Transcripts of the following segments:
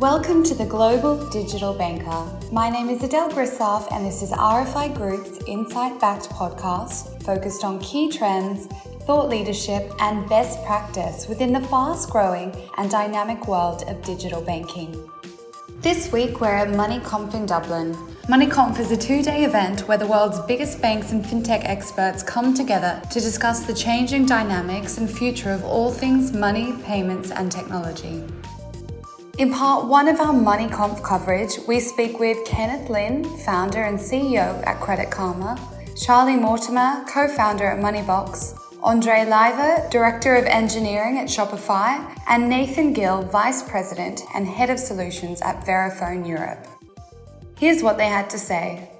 Welcome to the Global Digital Banker. My name is Adele Grissoff, and this is RFI Group's insight backed podcast focused on key trends, thought leadership, and best practice within the fast growing and dynamic world of digital banking. This week, we're at MoneyConf in Dublin. MoneyConf is a two day event where the world's biggest banks and fintech experts come together to discuss the changing dynamics and future of all things money, payments, and technology. In part one of our MoneyConf coverage, we speak with Kenneth Lin, founder and CEO at Credit Karma, Charlie Mortimer, co founder at Moneybox, Andre Lyver, Director of Engineering at Shopify, and Nathan Gill, Vice President and Head of Solutions at Verifone Europe. Here's what they had to say.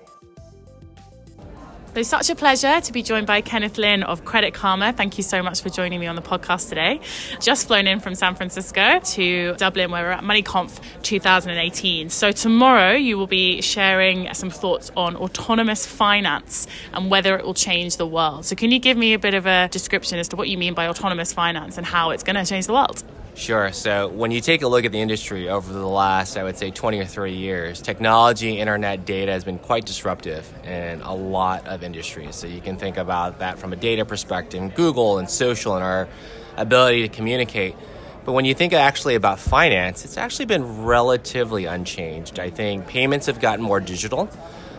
It's such a pleasure to be joined by Kenneth Lin of Credit Karma. Thank you so much for joining me on the podcast today. Just flown in from San Francisco to Dublin, where we're at MoneyConf 2018. So, tomorrow you will be sharing some thoughts on autonomous finance and whether it will change the world. So, can you give me a bit of a description as to what you mean by autonomous finance and how it's going to change the world? Sure. So when you take a look at the industry over the last, I would say, 20 or 30 years, technology, internet, data has been quite disruptive in a lot of industries. So you can think about that from a data perspective, Google and social and our ability to communicate. But when you think actually about finance, it's actually been relatively unchanged. I think payments have gotten more digital,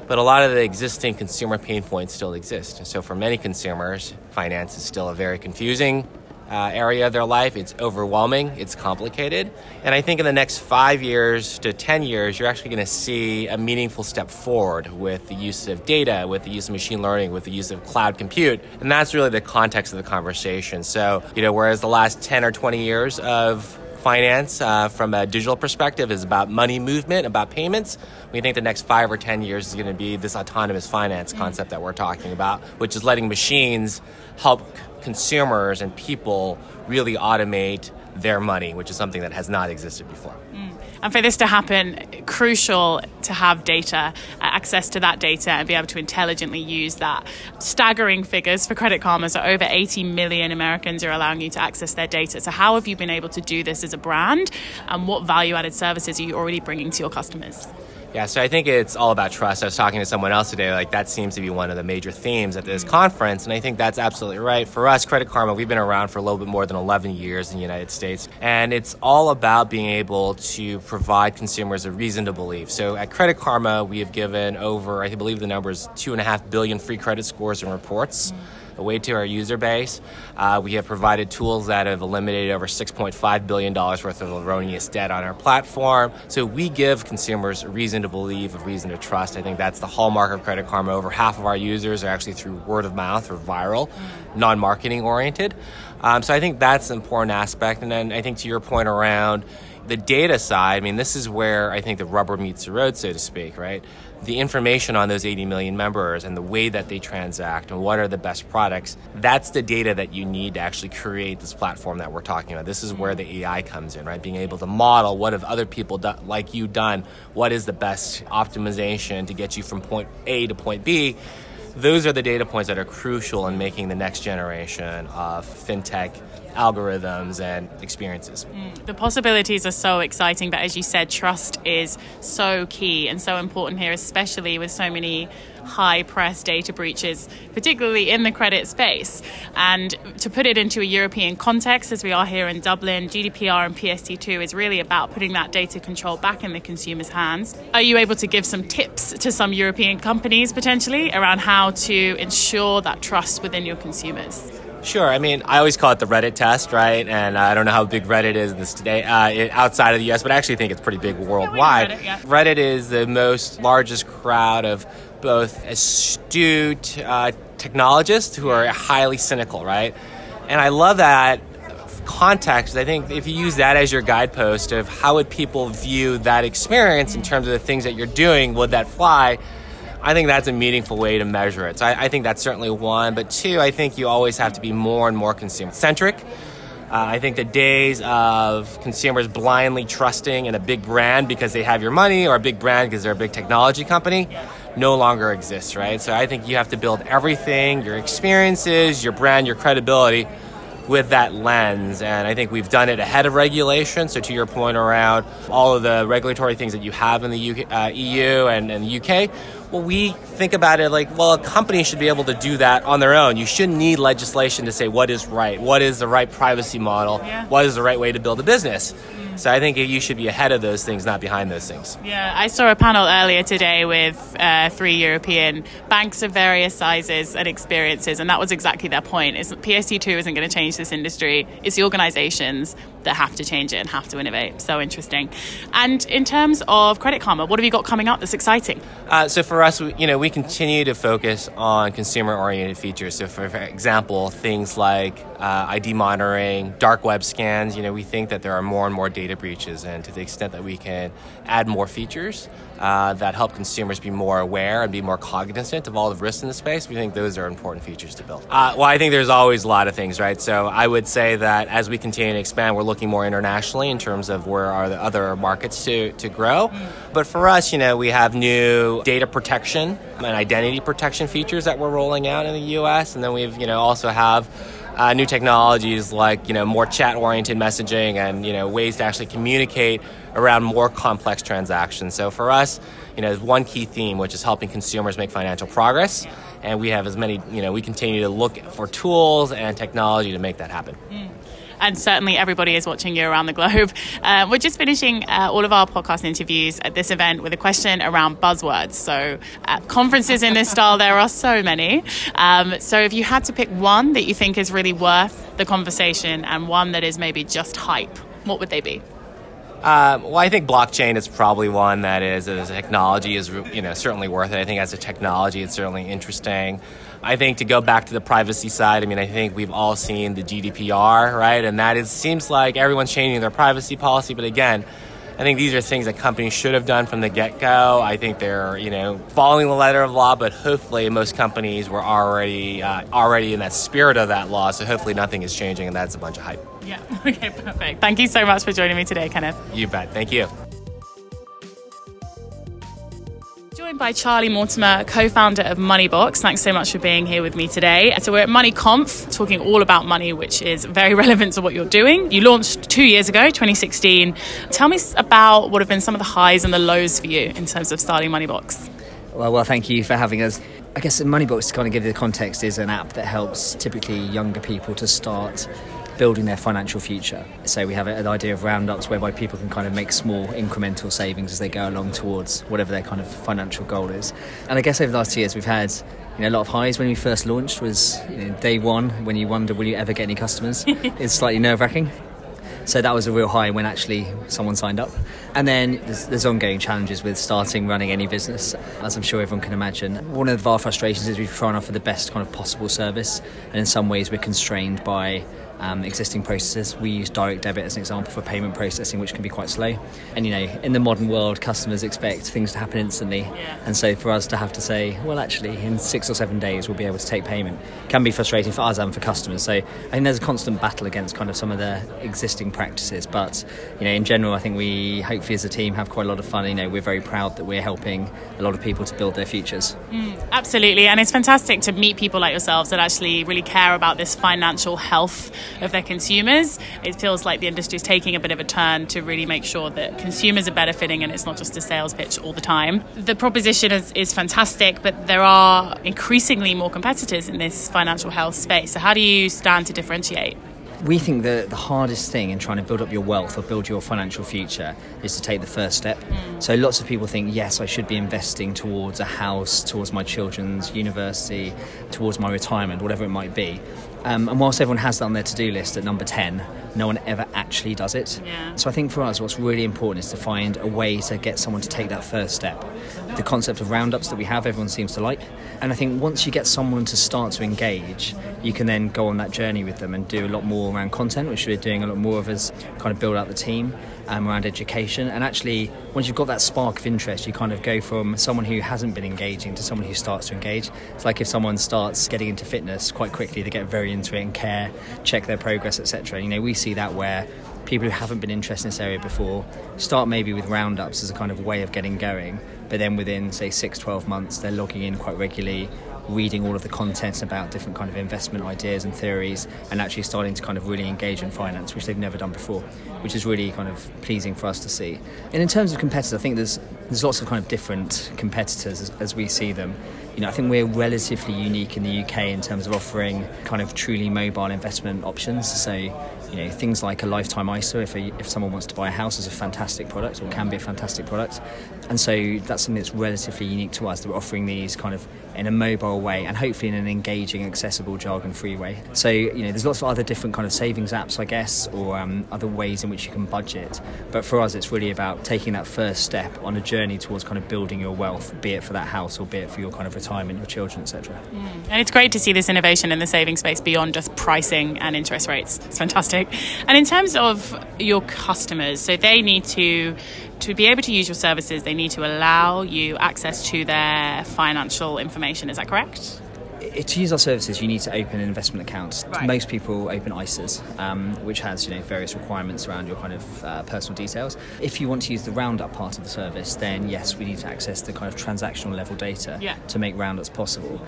but a lot of the existing consumer pain points still exist. So for many consumers, finance is still a very confusing, uh, area of their life. It's overwhelming, it's complicated. And I think in the next five years to 10 years, you're actually going to see a meaningful step forward with the use of data, with the use of machine learning, with the use of cloud compute. And that's really the context of the conversation. So, you know, whereas the last 10 or 20 years of finance uh, from a digital perspective is about money movement, about payments. We think the next five or 10 years is going to be this autonomous finance concept that we're talking about, which is letting machines help consumers and people really automate their money, which is something that has not existed before. Mm. And for this to happen, crucial to have data, uh, access to that data, and be able to intelligently use that. Staggering figures for Credit Karma. So, over 80 million Americans are allowing you to access their data. So, how have you been able to do this as a brand? And what value added services are you already bringing to your customers? Yeah, so I think it's all about trust. I was talking to someone else today, like that seems to be one of the major themes at this conference, and I think that's absolutely right. For us, Credit Karma, we've been around for a little bit more than 11 years in the United States, and it's all about being able to provide consumers a reason to believe. So at Credit Karma, we have given over, I believe the number is two and a half billion free credit scores and reports. Mm-hmm away to our user base. Uh, we have provided tools that have eliminated over $6.5 billion worth of erroneous debt on our platform. So we give consumers a reason to believe, a reason to trust. I think that's the hallmark of Credit Karma. Over half of our users are actually through word of mouth or viral, non marketing oriented. Um, so I think that's an important aspect. And then I think to your point around, the data side, I mean, this is where I think the rubber meets the road, so to speak, right? The information on those 80 million members and the way that they transact and what are the best products, that's the data that you need to actually create this platform that we're talking about. This is where the AI comes in, right? Being able to model what have other people do- like you done, what is the best optimization to get you from point A to point B those are the data points that are crucial in making the next generation of fintech algorithms and experiences. Mm, the possibilities are so exciting, but as you said, trust is so key and so important here, especially with so many high press data breaches, particularly in the credit space. And to put it into a European context, as we are here in Dublin, GDPR and PSD2 is really about putting that data control back in the consumer's hands. Are you able to give some tips to some European companies potentially around how to ensure that trust within your consumers? Sure. I mean, I always call it the Reddit test, right? And I don't know how big Reddit is this today uh, it, outside of the U.S., but I actually think it's pretty big worldwide. Yeah, Reddit, yeah. Reddit, is the most largest crowd of both astute uh, technologists who are highly cynical, right? And I love that context. I think if you use that as your guidepost of how would people view that experience in terms of the things that you're doing, would that fly? I think that's a meaningful way to measure it. So I, I think that's certainly one. But two, I think you always have to be more and more consumer centric. Uh, I think the days of consumers blindly trusting in a big brand because they have your money or a big brand because they're a big technology company no longer exists, right? So I think you have to build everything your experiences, your brand, your credibility with that lens. And I think we've done it ahead of regulation. So, to your point around all of the regulatory things that you have in the UK, uh, EU and, and the UK, well, we think about it like, well, a company should be able to do that on their own. You shouldn't need legislation to say what is right, what is the right privacy model, Yeah. what is the right way to build a business. So I think you should be ahead of those things, not behind those things. Yeah, I saw a panel earlier today with uh, three European banks of various sizes and experiences, and that was exactly their point. Is PSD2 isn't going to change this industry; it's the organisations that have to change it and have to innovate. So interesting. And in terms of Credit Karma, what have you got coming up that's exciting? Uh, so for us, we, you know, we continue to focus on consumer-oriented features. So, for, for example, things like uh, ID monitoring, dark web scans. You know, we think that there are more and more data breaches, and to the extent that we can add more features uh, that help consumers be more aware and be more cognizant of all the risks in the space, we think those are important features to build. Uh, well, I think there's always a lot of things, right? So, I would say that as we continue to expand, we're looking more internationally in terms of where are the other markets to, to grow. But for us, you know, we have new data protection and identity protection features that we're rolling out in the US. And then we've, you know, also have uh, new technologies like, you know, more chat oriented messaging and, you know, ways to actually communicate around more complex transactions. So for us, you know, there's one key theme, which is helping consumers make financial progress. And we have as many, you know, we continue to look for tools and technology to make that happen. And certainly everybody is watching you around the globe. Uh, we're just finishing uh, all of our podcast interviews at this event with a question around buzzwords. So, at conferences in this style, there are so many. Um, so, if you had to pick one that you think is really worth the conversation and one that is maybe just hype, what would they be? Um, well, I think blockchain is probably one that is, as a technology, is you know certainly worth it. I think as a technology, it's certainly interesting. I think to go back to the privacy side, I mean, I think we've all seen the GDPR, right? And that is seems like everyone's changing their privacy policy, but again. I think these are things that companies should have done from the get-go. I think they're, you know, following the letter of law, but hopefully most companies were already uh, already in that spirit of that law. So hopefully nothing is changing, and that's a bunch of hype. Yeah, okay, perfect. Thank you so much for joining me today, Kenneth. You bet. Thank you. By Charlie Mortimer, co-founder of Moneybox. Thanks so much for being here with me today. So we're at MoneyConf, talking all about money, which is very relevant to what you're doing. You launched two years ago, 2016. Tell me about what have been some of the highs and the lows for you in terms of starting Moneybox. Well, well, thank you for having us. I guess Moneybox, to kind of give you the context, is an app that helps typically younger people to start building their financial future. So we have an idea of roundups whereby people can kind of make small incremental savings as they go along towards whatever their kind of financial goal is. And I guess over the last two years we've had you know, a lot of highs when we first launched was you know, day one when you wonder will you ever get any customers. it's slightly nerve wracking. So that was a real high when actually someone signed up. And then there's, there's, ongoing challenges with starting running any business, as I'm sure everyone can imagine. One of our frustrations is we try and offer the best kind of possible service, and in some ways we're constrained by um, existing processes. We use direct debit as an example for payment processing, which can be quite slow. And you know, in the modern world, customers expect things to happen instantly, yeah. and so for us to have to say, well, actually, in six or seven days we'll be able to take payment, can be frustrating for us and for customers. So I think there's a constant battle against kind of some of the existing practices. But you know, in general, I think we hopefully as a team have quite a lot of fun. You know, we're very proud that we're helping a lot of people to build their futures. Mm, absolutely, and it's fantastic to meet people like yourselves that actually really care about this financial health of their consumers. It feels like the industry is taking a bit of a turn to really make sure that consumers are benefiting and it's not just a sales pitch all the time. The proposition is, is fantastic, but there are increasingly more competitors in this financial health space. So, how do you stand to differentiate? we think that the hardest thing in trying to build up your wealth or build your financial future is to take the first step. Mm. So lots of people think, yes, I should be investing towards a house, towards my children's university, towards my retirement, whatever it might be. Um, and whilst everyone has that on their to-do list at number 10, no one ever actually does it. Yeah. So I think for us, what's really important is to find a way to get someone to take that first step. The concept of roundups that we have, everyone seems to like. And I think once you get someone to start to engage, you can then go on that journey with them and do a lot more around content, which we're doing a lot more of as kind of build out the team. Um, around education, and actually, once you've got that spark of interest, you kind of go from someone who hasn't been engaging to someone who starts to engage. It's like if someone starts getting into fitness quite quickly, they get very into it and care, check their progress, etc. You know, we see that where people who haven't been interested in this area before start maybe with roundups as a kind of way of getting going but then within say 6 12 months they're logging in quite regularly reading all of the content about different kind of investment ideas and theories and actually starting to kind of really engage in finance which they've never done before which is really kind of pleasing for us to see. And in terms of competitors I think there's there's lots of kind of different competitors as, as we see them. You know I think we're relatively unique in the UK in terms of offering kind of truly mobile investment options. So you know things like a lifetime ISA if, a, if someone wants to buy a house is a fantastic product or can be a fantastic product. And so that's something that's relatively unique to us that we're offering these kind of in a mobile way and hopefully in an engaging accessible jargon free way. So you know there's lots of other different kind of savings apps I guess or um, other ways in which you can budget. But for us it's really about taking that first step on a journey towards kind of building your wealth be it for that house or be it for your kind of retirement your children etc and it's great to see this innovation in the savings space beyond just pricing and interest rates. It's fantastic and in terms of your customers, so they need to to be able to use your services, they need to allow you access to their financial information. Is that correct? to use our services, you need to open an investment account. Right. Most people open ISAs, um, which has you know various requirements around your kind of uh, personal details. If you want to use the roundup part of the service, then yes, we need to access the kind of transactional level data yeah. to make roundups possible.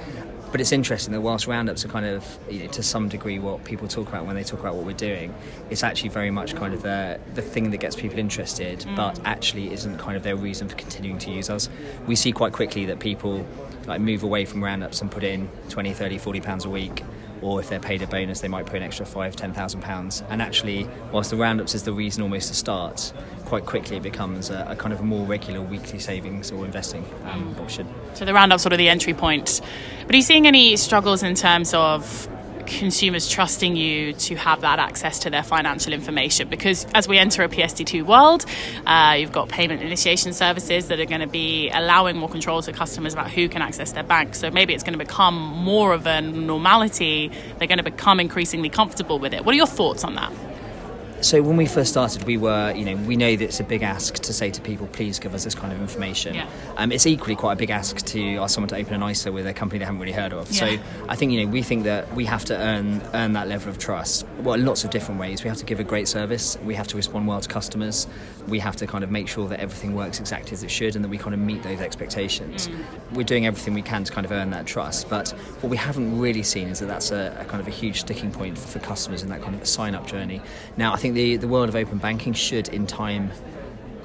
But it's interesting that whilst roundups are kind of, you know, to some degree, what people talk about when they talk about what we're doing, it's actually very much kind of the, the thing that gets people interested, mm. but actually isn't kind of their reason for continuing to use us. We see quite quickly that people like move away from roundups and put in 20, 30, 40 pounds a week or if they're paid a bonus, they might put in an extra five, ten thousand pounds. And actually, whilst the roundups is the reason almost to start, quite quickly it becomes a, a kind of a more regular weekly savings or investing um, option. So the roundup sort of the entry point. But are you seeing any struggles in terms of consumers trusting you to have that access to their financial information because as we enter a PSD2 world, uh, you've got payment initiation services that are going to be allowing more control to customers about who can access their bank. So maybe it's going to become more of a normality. They're going to become increasingly comfortable with it. What are your thoughts on that? So when we first started, we were, you know, we know that it's a big ask to say to people, please give us this kind of information. Yeah. Um, it's equally quite a big ask to ask someone to open an ISA with a company they haven't really heard of. Yeah. So I think, you know, we think that we have to earn earn that level of trust. Well, lots of different ways. We have to give a great service. We have to respond well to customers. We have to kind of make sure that everything works exactly as it should and that we kind of meet those expectations. Mm. We're doing everything we can to kind of earn that trust. But what we haven't really seen is that that's a, a kind of a huge sticking point for customers in that kind of sign up journey. Now, I think the, the world of open banking should, in time,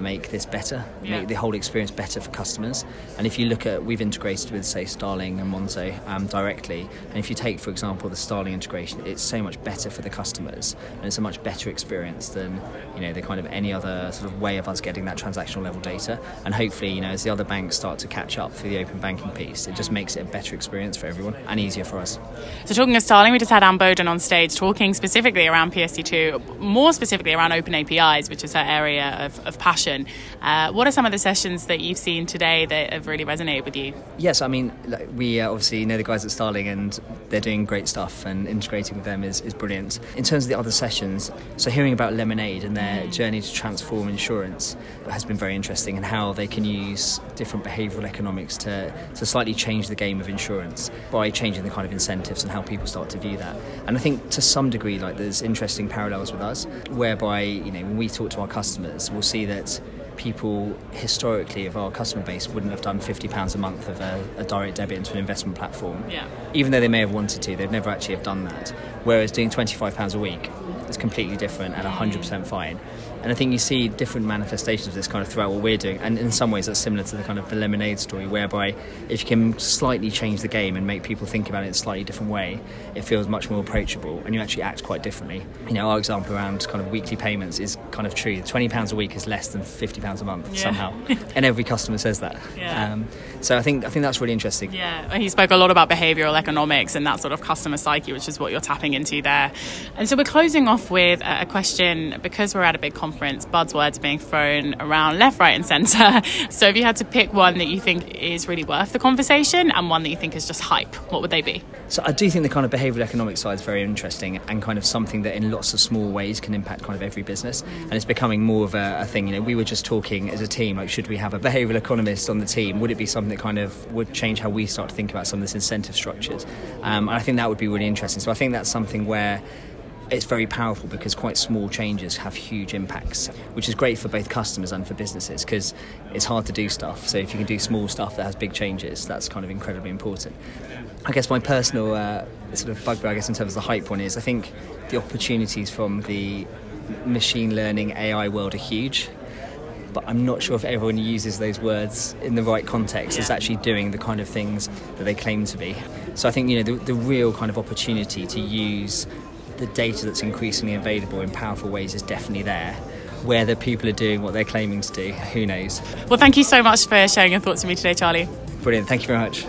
make this better, yeah. make the whole experience better for customers. And if you look at, we've integrated with, say, Starling and Monzo um, directly. And if you take, for example, the Starling integration, it's so much better for the customers, and it's a much better experience than you know the kind of any other sort of way of us getting that transactional level data. And hopefully, you know, as the other banks start to catch up for the open banking piece, it just makes it a better experience for everyone and easier for us. So, talking of Starling, we just had Anne Boden on stage talking specifically around PSD2, more specifically around open APIs, which is her area of, of passion uh, what are some of the sessions that you've seen today that have really resonated with you? Yes, I mean, we uh, obviously know the guys at Starling and they're doing great stuff, and integrating with them is, is brilliant. In terms of the other sessions, so hearing about Lemonade and their mm. journey to transform insurance has been very interesting, and how they can use different behavioural economics to, to slightly change the game of insurance by changing the kind of incentives and how people start to view that. And I think to some degree, like there's interesting parallels with us, whereby you know when we talk to our customers, we'll see that people historically of our customer base wouldn't have done £50 a month of a, a, direct debit into an investment platform. Yeah. Even though they may have wanted to, they'd never actually have done that. Whereas doing £25 a week is completely different and 100% mm. fine. And I think you see different manifestations of this kind of throughout what we're doing. And in some ways, that's similar to the kind of the lemonade story, whereby if you can slightly change the game and make people think about it in a slightly different way, it feels much more approachable and you actually act quite differently. You know, our example around kind of weekly payments is kind of true. £20 a week is less than £50 a month yeah. somehow. and every customer says that. Yeah. Um, so I think, I think that's really interesting. Yeah, he spoke a lot about behavioural economics and that sort of customer psyche, which is what you're tapping into there. And so we're closing off with a question because we're at a big conference, buzzwords being thrown around left, right, and centre. So if you had to pick one that you think is really worth the conversation and one that you think is just hype, what would they be? So I do think the kind of behavioural economics side is very interesting and kind of something that in lots of small ways can impact kind of every business. And it's becoming more of a, a thing. You know, we were just talking as a team, like, should we have a behavioural economist on the team? Would it be something that kind of would change how we start to think about some of this incentive structures? Um, and I think that would be really interesting. So I think that's something where it's very powerful because quite small changes have huge impacts, which is great for both customers and for businesses because it's hard to do stuff. So if you can do small stuff that has big changes, that's kind of incredibly important. I guess my personal uh, sort of bugbear, I guess, in terms of the hype one is I think the opportunities from the machine learning AI world are huge. But I'm not sure if everyone uses those words in the right context is actually doing the kind of things that they claim to be. So I think you know the, the real kind of opportunity to use the data that's increasingly available in powerful ways is definitely there. Whether people are doing what they're claiming to do, who knows? Well, thank you so much for sharing your thoughts with me today, Charlie. Brilliant. Thank you very much.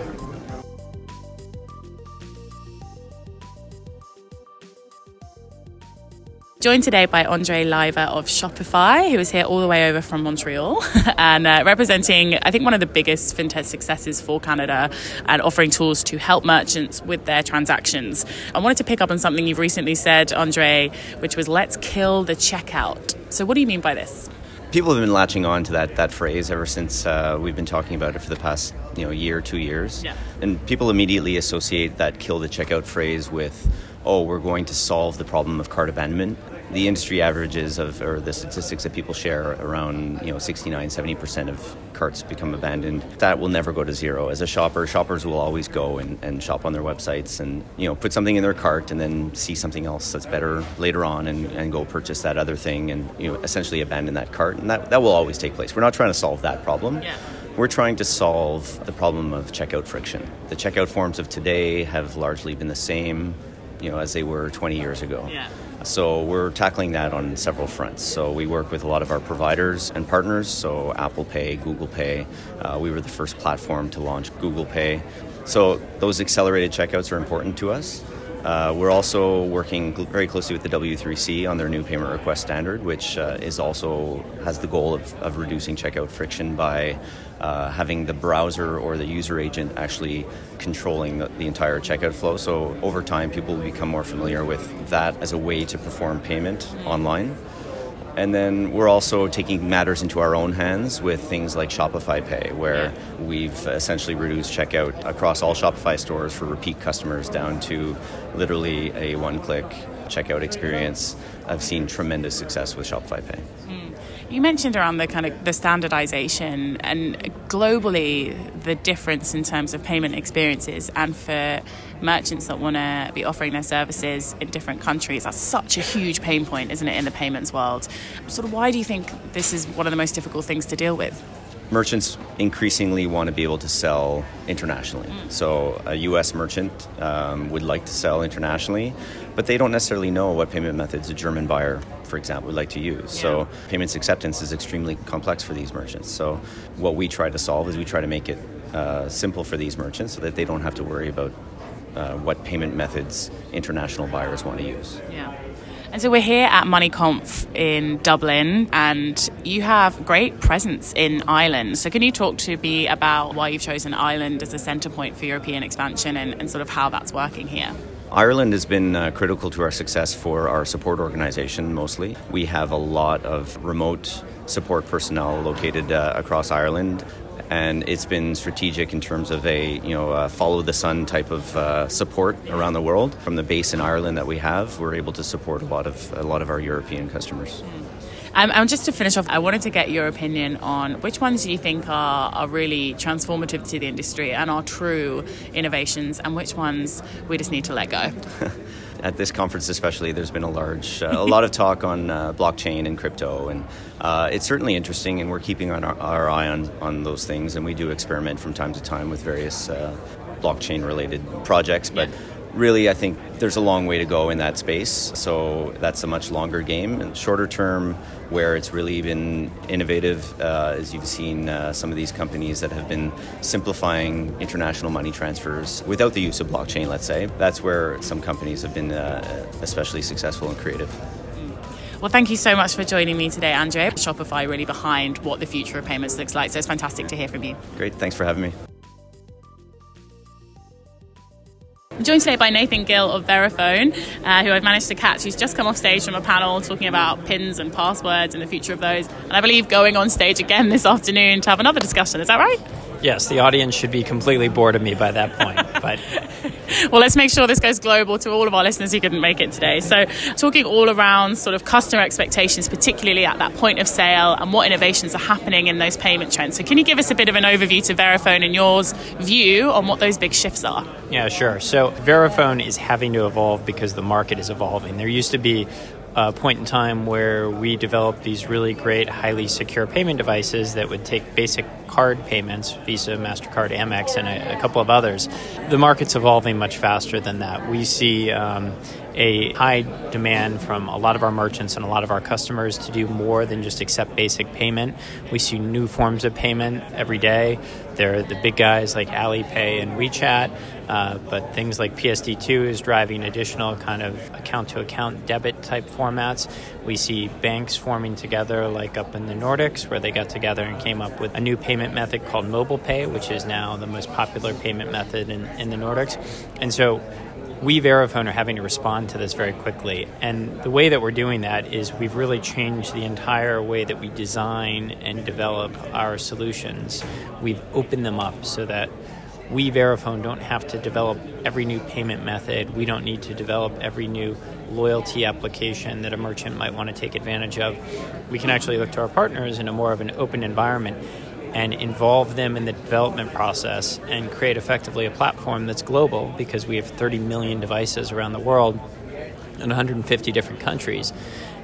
Joined today by Andre Lyver of Shopify, who is here all the way over from Montreal and uh, representing, I think, one of the biggest fintech successes for Canada and offering tools to help merchants with their transactions. I wanted to pick up on something you've recently said, Andre, which was let's kill the checkout. So, what do you mean by this? People have been latching on to that, that phrase ever since uh, we've been talking about it for the past you know year, two years. Yeah. And people immediately associate that kill the checkout phrase with oh, we're going to solve the problem of cart abandonment the industry averages of or the statistics that people share around you know 69 70% of carts become abandoned that will never go to zero as a shopper shoppers will always go and, and shop on their websites and you know put something in their cart and then see something else that's better later on and, and go purchase that other thing and you know essentially abandon that cart and that, that will always take place we're not trying to solve that problem yeah. We're trying to solve the problem of checkout friction. The checkout forms of today have largely been the same, you know, as they were 20 years ago. Yeah. So we're tackling that on several fronts. So we work with a lot of our providers and partners. So Apple Pay, Google Pay. Uh, we were the first platform to launch Google Pay. So those accelerated checkouts are important to us. Uh, we're also working very closely with the W3C on their new payment request standard, which uh, is also has the goal of, of reducing checkout friction by uh, having the browser or the user agent actually controlling the, the, entire checkout flow. So over time, people will become more familiar with that as a way to perform payment online. And then we're also taking matters into our own hands with things like Shopify Pay, where yeah. we've essentially reduced checkout across all Shopify stores for repeat customers down to literally a one click checkout experience. I've seen tremendous success with Shopify Pay. Mm. You mentioned around the kind of the standardization and globally the difference in terms of payment experiences and for merchants that want to be offering their services in different countries. That's such a huge pain point, isn't it, in the payments world? Sort of why do you think this is one of the most difficult things to deal with? merchants increasingly want to be able to sell internationally. Mm. So a U.S. merchant um, would like to sell internationally, but they don't necessarily know what payment methods a German buyer, for example, would like to use. Yeah. So payments acceptance is extremely complex for these merchants. So what we try to solve is we try to make it uh, simple for these merchants so that they don't have to worry about uh, what payment methods international buyers want to use. Yeah. And so we're here at MoneyConf in Dublin, and you have great presence in Ireland. So can you talk to me about why you've chosen Ireland as a centre point for European expansion and, and sort of how that's working here? Ireland has been uh, critical to our success for our support organization mostly. We have a lot of remote support personnel located uh, across Ireland and it's been strategic in terms of a you know follow the sun type of uh, support around the world. From the base in Ireland that we have, we're able to support a lot of a lot of our European customers. Um, and just to finish off, I wanted to get your opinion on which ones do you think are, are really transformative to the industry and are true innovations, and which ones we just need to let go. at this conference, especially, there's been a large, uh, a lot of talk on uh, blockchain and crypto, and uh, it's certainly interesting, and we're keeping our, our, eye on, on those things, and we do experiment from time to time with various uh, blockchain-related projects, but. Yeah really, I think there's a long way to go in that space. So that's a much longer game. And shorter term, where it's really been innovative, uh, as you've seen uh, some of these companies that have been simplifying international money transfers without the use of blockchain, let's say. That's where some companies have been uh, especially successful and creative. Well, thank you so much for joining me today, Andre. Shopify really behind what the future of payments looks like. So it's fantastic to hear from you. Great. Thanks for having me. I'm joined today by Nathan Gill of Verifone, uh, who I've managed to catch. He's just come off stage from a panel talking about pins and passwords and the future of those. And I believe going on stage again this afternoon to have another discussion. Is that right? Yes, the audience should be completely bored of me by that point. but well, let's make sure this goes global to all of our listeners who couldn't make it today. So, talking all around sort of customer expectations, particularly at that point of sale, and what innovations are happening in those payment trends. So, can you give us a bit of an overview to Verifone and yours view on what those big shifts are? Yeah, sure. So, Verifone is having to evolve because the market is evolving. There used to be a point in time where we developed these really great, highly secure payment devices that would take basic card payments, Visa, MasterCard, Amex, and a, a couple of others. The market's evolving much faster than that. We see um, a high demand from a lot of our merchants and a lot of our customers to do more than just accept basic payment. We see new forms of payment every day. There are the big guys like Alipay and WeChat, uh, but things like PSD2 is driving additional kind of account to account debit type formats. We see banks forming together, like up in the Nordics, where they got together and came up with a new payment method called Mobile Pay, which is now the most popular payment method in, in the Nordics. And so we Verifone are having to respond to this very quickly. And the way that we're doing that is we've really changed the entire way that we design and develop our solutions. We've opened them up so that we Verifone don't have to develop every new payment method. We don't need to develop every new loyalty application that a merchant might want to take advantage of. We can actually look to our partners in a more of an open environment and involve them in the development process and create effectively a platform that's global because we have 30 million devices around the world in 150 different countries.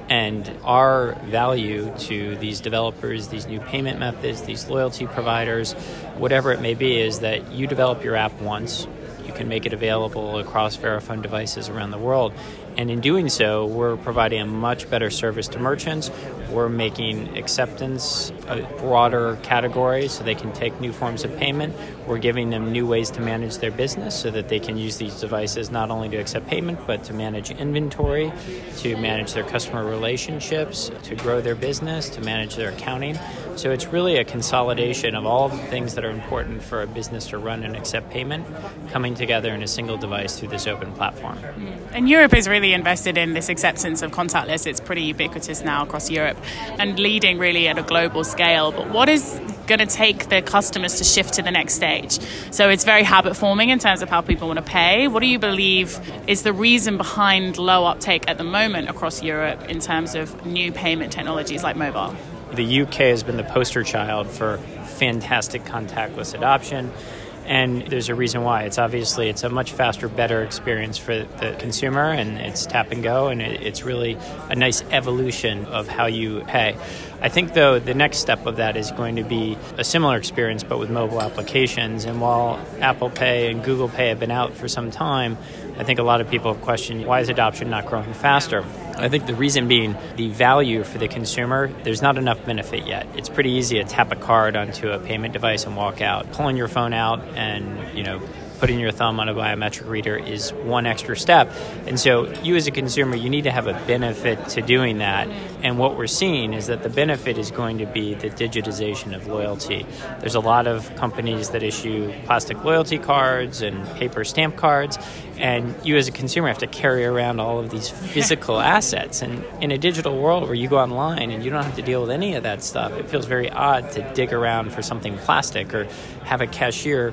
And our value to these developers, these new payment methods, these loyalty providers, whatever it may be, is that you develop your app once, you can make it available across Verifone devices around the world. And in doing so, we're providing a much better service to merchants. We're making acceptance a broader category so they can take new forms of payment. We're giving them new ways to manage their business so that they can use these devices not only to accept payment, but to manage inventory, to manage their customer relationships, to grow their business, to manage their accounting. So it's really a consolidation of all the things that are important for a business to run and accept payment coming together in a single device through this open platform. And Europe is really invested in this acceptance of contactless. It's pretty ubiquitous now across Europe and leading really at a global scale. But what is going to take the customers to shift to the next stage? So it's very habit forming in terms of how people want to pay. What do you believe is the reason behind low uptake at the moment across Europe in terms of new payment technologies like mobile? The UK has been the poster child for fantastic contactless adoption and there's a reason why. It's obviously it's a much faster, better experience for the consumer, and it's tap and go, and it, it's really a nice evolution of how you pay. I think though the next step of that is going to be a similar experience, but with mobile applications. And while Apple Pay and Google Pay have been out for some time, I think a lot of people have questioned why is adoption not growing faster. I think the reason being the value for the consumer, there's not enough benefit yet. It's pretty easy to tap a card onto a payment device and walk out. Pulling your phone out and, you know, putting your thumb on a biometric reader is one extra step. And so, you as a consumer, you need to have a benefit to doing that. And what we're seeing is that the benefit is going to be the digitization of loyalty. There's a lot of companies that issue plastic loyalty cards and paper stamp cards, and you as a consumer have to carry around all of these physical assets. And in a digital world where you go online and you don't have to deal with any of that stuff, it feels very odd to dig around for something plastic or have a cashier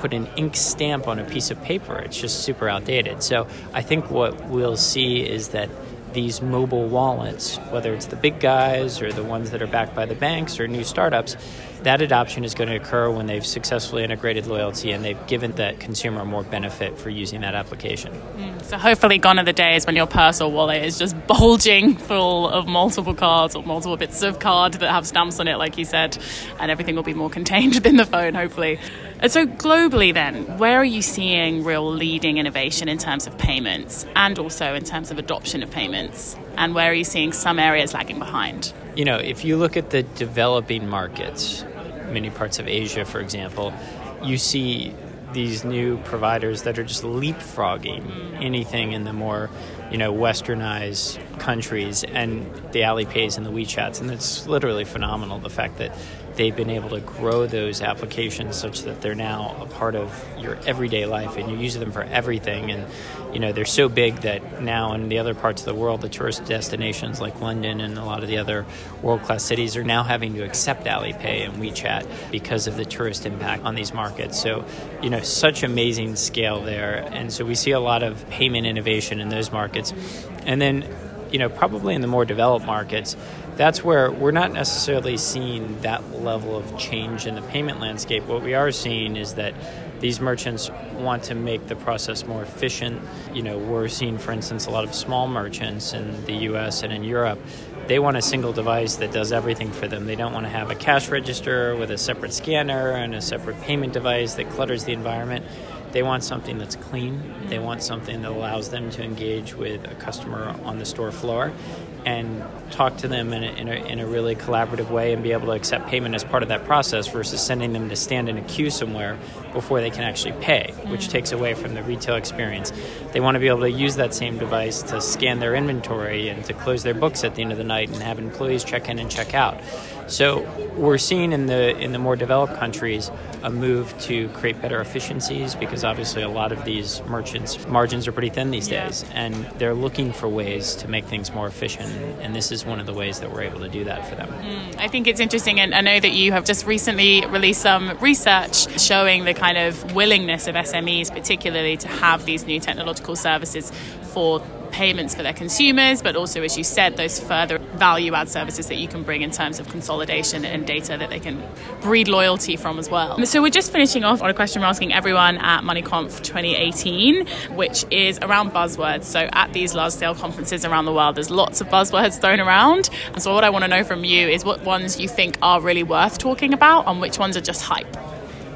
put an ink stamp on a piece of paper. It's just super outdated. So I think what we'll see is that these mobile wallets, whether it's the big guys or the ones that are backed by the banks or new startups, that adoption is going to occur when they've successfully integrated loyalty and they've given that consumer more benefit for using that application. Mm, so hopefully gone are the days when your purse or wallet is just bulging full of multiple cards or multiple bits of card that have stamps on it, like you said, and everything will be more contained within the phone, hopefully. And so, globally, then, where are you seeing real leading innovation in terms of payments and also in terms of adoption of payments? And where are you seeing some areas lagging behind? You know, if you look at the developing markets, many parts of Asia, for example, you see these new providers that are just leapfrogging mm. anything in the more you know westernized countries and the Alipays and the WeChats and it's literally phenomenal the fact that they've been able to grow those applications such that they're now a part of your everyday life and you use them for everything. And you know they're so big that now in the other parts of the world the tourist destinations like London and a lot of the other world-class cities are now having to accept Alipay and WeChat because of the tourist impact on these markets. So you know such amazing scale there. And so we see a lot of payment innovation in those markets. And then you know probably in the more developed markets that's where we're not necessarily seeing that level of change in the payment landscape. What we are seeing is that these merchants want to make the process more efficient. You know, we're seeing, for instance, a lot of small merchants in the US and in Europe. They want a single device that does everything for them. They don't want to have a cash register with a separate scanner and a separate payment device that clutters the environment. They want something that's clean. They want something that allows them to engage with a customer on the store floor and talk to them in a, in, a, in a really collaborative way and be able to accept payment as part of that process versus sending them to stand in a queue somewhere before they can actually pay, which mm. takes away from the retail experience. They want to be able to use that same device to scan their inventory and to close their books at the end of the night and have employees check in and check out. So we're seeing in the in the more developed countries a move to create better efficiencies because obviously a lot of these merchants margins are pretty thin these yeah. days and they're looking for ways to make things more efficient and this is one of the ways that we're able to do that for them. Mm, I think it's interesting and I know that you have just recently released some research showing the kind of willingness of SMEs particularly to have these new technological services for payments for their consumers, but also, as you said, those further value add services that you can bring in terms of consolidation and data that they can breed loyalty from as well. So, we're just finishing off on a question we're asking everyone at MoneyConf 2018, which is around buzzwords. So, at these large scale conferences around the world, there's lots of buzzwords thrown around. And so, what I want to know from you is what ones you think are really worth talking about and which ones are just hype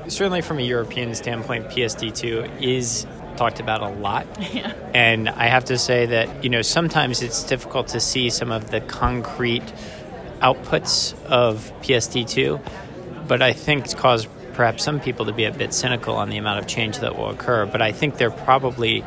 certainly from a European standpoint, PSD2 is talked about a lot. Yeah. And I have to say that, you know, sometimes it's difficult to see some of the concrete outputs of PSD2, but I think it's caused perhaps some people to be a bit cynical on the amount of change that will occur. But I think they're probably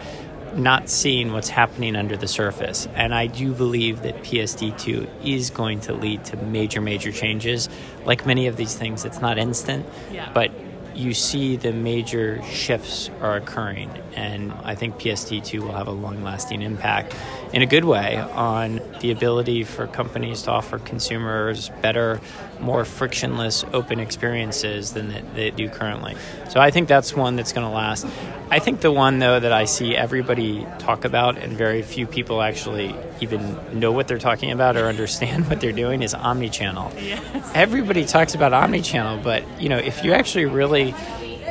not seeing what's happening under the surface. And I do believe that PSD2 is going to lead to major, major changes. Like many of these things, it's not instant, yeah. but you see the major shifts are occurring. And I think PSD2 will have a long lasting impact in a good way on the ability for companies to offer consumers better, more frictionless, open experiences than they, they do currently. So I think that's one that's going to last. I think the one, though, that I see everybody talk about and very few people actually even know what they're talking about or understand what they're doing is omnichannel. Yes. Everybody talks about omnichannel, but you know, if you actually really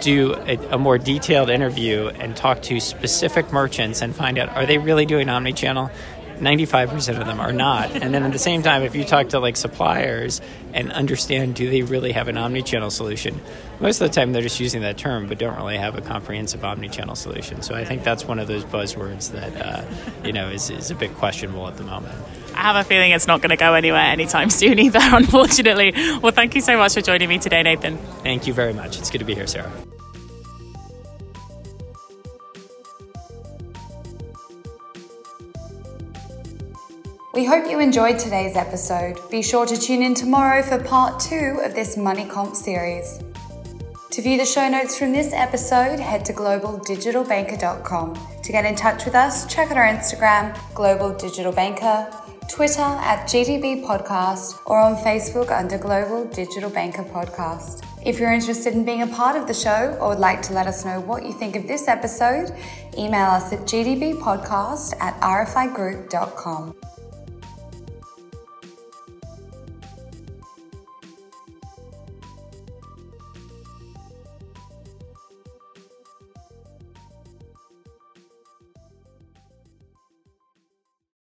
do a, a, more detailed interview and talk to specific merchants and find out are they really doing omnichannel? 95% of them are not. And then at the same time if you talk to like suppliers and understand do they really have an omnichannel solution? Most of the time they're just using that term but don't really have a comprehensive omnichannel solution. So i think that's one of those buzzwords that uh, you know is, is a bit questionable at the moment I have a feeling it's not going to go anywhere anytime soon either, unfortunately. Well, thank you so much for joining me today, Nathan. Thank you very much. It's good to be here, Sarah. We hope you enjoyed today's episode. Be sure to tune in tomorrow for part two of this MoneyConf series. To view the show notes from this episode, head to globaldigitalbanker.com. To get in touch with us, check out our Instagram, Global Digital Banker, Twitter at GDB Podcast, or on Facebook under Global Digital Banker Podcast. If you're interested in being a part of the show or would like to let us know what you think of this episode, email us at gdbpodcast at rfigroup.com.